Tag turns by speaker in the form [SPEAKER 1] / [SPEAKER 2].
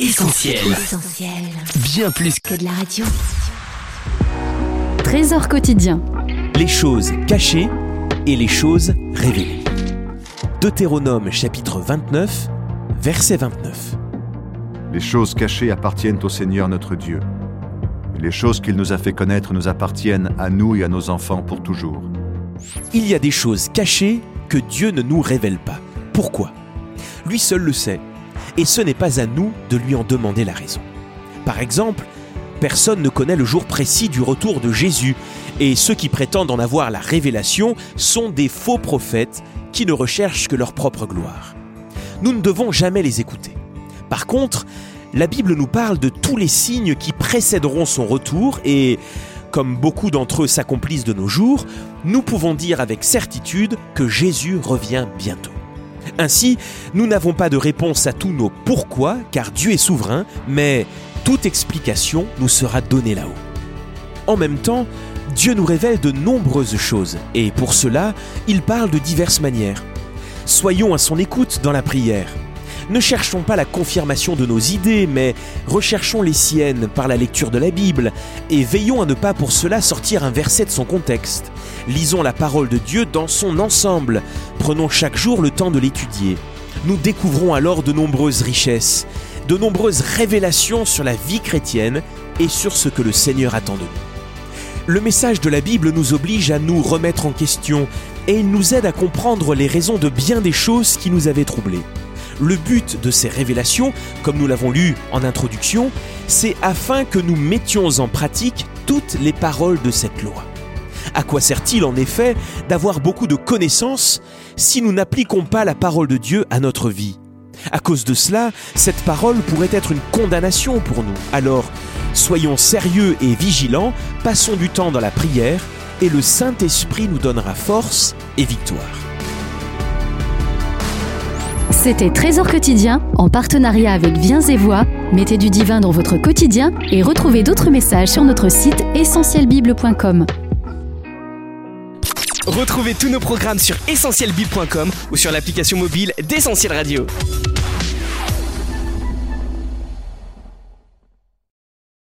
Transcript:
[SPEAKER 1] Essentiel. Bien plus que
[SPEAKER 2] de la radio.
[SPEAKER 3] Trésor quotidien.
[SPEAKER 1] Les choses cachées et les choses révélées. Deutéronome chapitre 29, verset 29.
[SPEAKER 4] Les choses cachées appartiennent au Seigneur notre Dieu. les choses qu'il nous a fait connaître nous appartiennent à nous et à nos enfants pour toujours.
[SPEAKER 1] Il y a des choses cachées que Dieu ne nous révèle pas. Pourquoi? Lui seul le sait et ce n'est pas à nous de lui en demander la raison. Par exemple, personne ne connaît le jour précis du retour de Jésus, et ceux qui prétendent en avoir la révélation sont des faux prophètes qui ne recherchent que leur propre gloire. Nous ne devons jamais les écouter. Par contre, la Bible nous parle de tous les signes qui précéderont son retour et, comme beaucoup d'entre eux s'accomplissent de nos jours, nous pouvons dire avec certitude que Jésus revient bientôt. Ainsi, nous n'avons pas de réponse à tous nos pourquoi, car Dieu est souverain, mais toute explication nous sera donnée là-haut. En même temps, Dieu nous révèle de nombreuses choses, et pour cela, il parle de diverses manières. Soyons à son écoute dans la prière. Ne cherchons pas la confirmation de nos idées, mais recherchons les siennes par la lecture de la Bible, et veillons à ne pas pour cela sortir un verset de son contexte. Lisons la parole de Dieu dans son ensemble, prenons chaque jour le temps de l'étudier. Nous découvrons alors de nombreuses richesses, de nombreuses révélations sur la vie chrétienne et sur ce que le Seigneur attend de nous. Le message de la Bible nous oblige à nous remettre en question et il nous aide à comprendre les raisons de bien des choses qui nous avaient troublés. Le but de ces révélations, comme nous l'avons lu en introduction, c'est afin que nous mettions en pratique toutes les paroles de cette loi. À quoi sert-il en effet d'avoir beaucoup de connaissances si nous n'appliquons pas la parole de Dieu à notre vie? À cause de cela, cette parole pourrait être une condamnation pour nous. Alors, soyons sérieux et vigilants, passons du temps dans la prière, et le Saint-Esprit nous donnera force et victoire.
[SPEAKER 3] C'était Trésor quotidien en partenariat avec Viens et Voix. Mettez du divin dans votre quotidien et retrouvez d'autres messages sur notre site essentielbible.com.
[SPEAKER 5] Retrouvez tous nos programmes sur essentielbible.com ou sur l'application mobile d'Essentiel Radio.